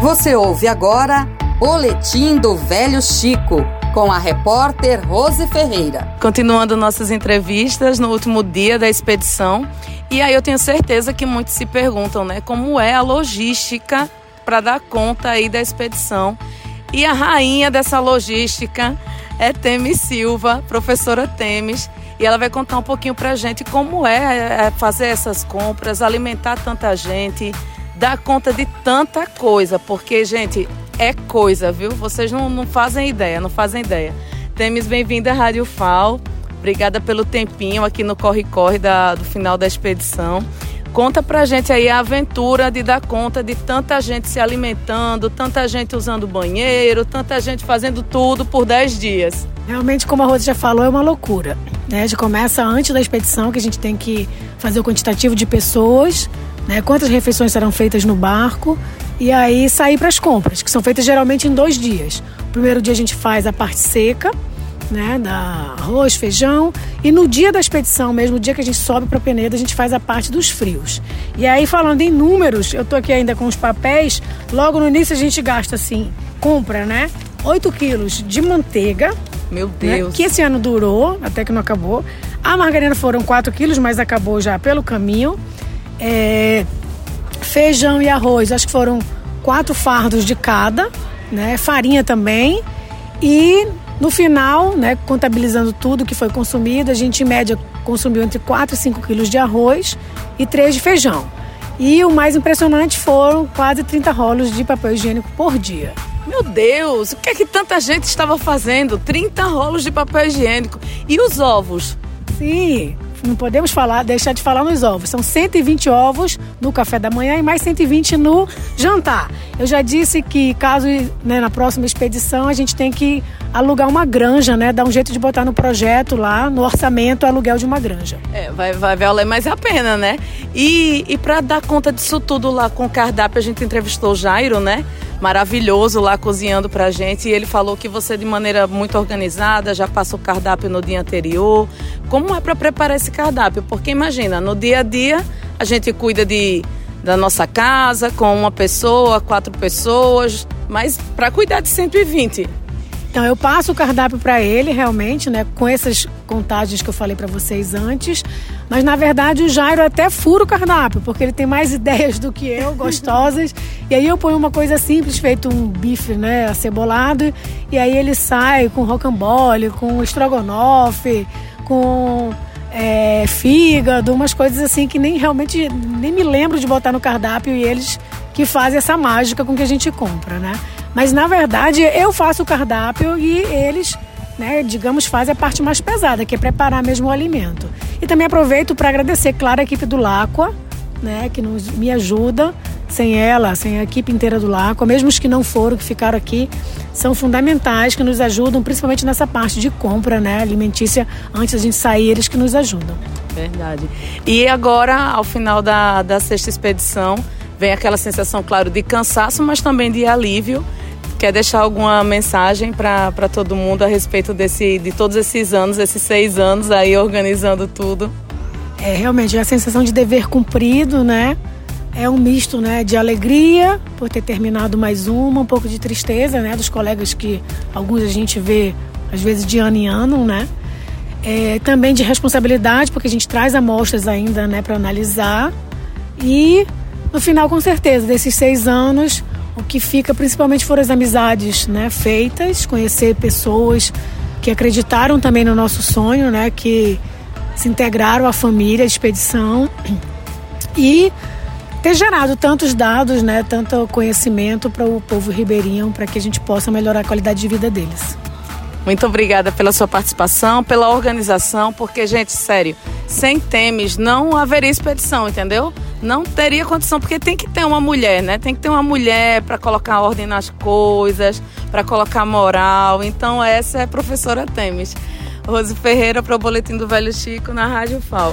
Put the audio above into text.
Você ouve agora Boletim do Velho Chico, com a repórter Rose Ferreira. Continuando nossas entrevistas no último dia da expedição. E aí eu tenho certeza que muitos se perguntam, né, como é a logística para dar conta aí da expedição. E a rainha dessa logística é Temis Silva, professora Temis, e ela vai contar um pouquinho para a gente como é, é fazer essas compras, alimentar tanta gente, dar conta de tanta coisa, porque, gente, é coisa, viu? Vocês não, não fazem ideia, não fazem ideia. Temis, bem-vinda à Rádio FAO. Obrigada pelo tempinho aqui no Corre-Corre do final da expedição. Conta pra gente aí a aventura de dar conta de tanta gente se alimentando, tanta gente usando banheiro, tanta gente fazendo tudo por 10 dias. Realmente, como a Rosa já falou, é uma loucura. Né? A gente começa antes da expedição, que a gente tem que fazer o quantitativo de pessoas, né? quantas refeições serão feitas no barco e aí sair para as compras, que são feitas geralmente em dois dias. O primeiro dia a gente faz a parte seca, né, da arroz, feijão, e no dia da expedição mesmo, o dia que a gente sobe para Peneda, a gente faz a parte dos frios. E aí falando em números, eu tô aqui ainda com os papéis, logo no início a gente gasta assim, compra, né, 8 quilos de manteiga, meu né, Deus. Né, que esse ano durou, até que não acabou. A margarina foram 4 quilos, mas acabou já pelo caminho. É, feijão e arroz, acho que foram quatro fardos de cada, né? Farinha também. E no final, né, contabilizando tudo que foi consumido, a gente em média consumiu entre 4 e 5 quilos de arroz e 3 de feijão. E o mais impressionante foram quase 30 rolos de papel higiênico por dia. Meu Deus, o que é que tanta gente estava fazendo? 30 rolos de papel higiênico. E os ovos? Sim, não podemos falar, deixar de falar nos ovos. São 120 ovos no café da manhã e mais 120 no jantar. Eu já disse que caso né, na próxima expedição a gente tem que alugar uma granja, né? Dar um jeito de botar no projeto lá, no orçamento, aluguel de uma granja. É, vai, vai valer mais a pena, né? E, e para dar conta disso tudo lá com o cardápio, a gente entrevistou o Jairo, né? maravilhoso lá cozinhando pra gente. E ele falou que você, de maneira muito organizada, já passa o cardápio no dia anterior. Como é para preparar esse cardápio? Porque imagina, no dia a dia a gente cuida de da nossa casa com uma pessoa, quatro pessoas, mas para cuidar de 120 então eu passo o cardápio para ele realmente, né, com essas contagens que eu falei para vocês antes, mas na verdade o Jairo até fura o cardápio, porque ele tem mais ideias do que eu, gostosas. e aí eu ponho uma coisa simples, feito um bife, né, acebolado, e aí ele sai com rocambole, com estrogonofe, com é, fígado, umas coisas assim que nem realmente nem me lembro de botar no cardápio e eles que fazem essa mágica com que a gente compra, né? Mas na verdade eu faço o cardápio e eles, né, digamos, fazem a parte mais pesada, que é preparar mesmo o alimento. E também aproveito para agradecer, claro, a equipe do Lacua, né, que nos, me ajuda. Sem ela, sem a equipe inteira do Lacua, mesmo os que não foram, que ficaram aqui, são fundamentais, que nos ajudam, principalmente nessa parte de compra né, alimentícia, antes da gente sair, eles que nos ajudam. Verdade. E agora, ao final da, da sexta expedição, vem aquela sensação, claro, de cansaço, mas também de alívio, Quer deixar alguma mensagem para todo mundo a respeito desse, de todos esses anos, esses seis anos aí organizando tudo? É realmente é a sensação de dever cumprido, né? É um misto, né, de alegria por ter terminado mais uma, um pouco de tristeza, né, dos colegas que alguns a gente vê às vezes de ano em ano, né? É, também de responsabilidade porque a gente traz amostras ainda, né, para analisar e no final, com certeza, desses seis anos, o que fica principalmente foram as amizades né, feitas, conhecer pessoas que acreditaram também no nosso sonho, né, que se integraram à família, à expedição e ter gerado tantos dados, né, tanto conhecimento para o povo ribeirinho, para que a gente possa melhorar a qualidade de vida deles. Muito obrigada pela sua participação, pela organização, porque, gente, sério, sem Temes não haveria expedição, entendeu? Não teria condição, porque tem que ter uma mulher, né? Tem que ter uma mulher para colocar ordem nas coisas, para colocar moral. Então, essa é a professora Temes. Rose Ferreira para o Boletim do Velho Chico na Rádio FAO.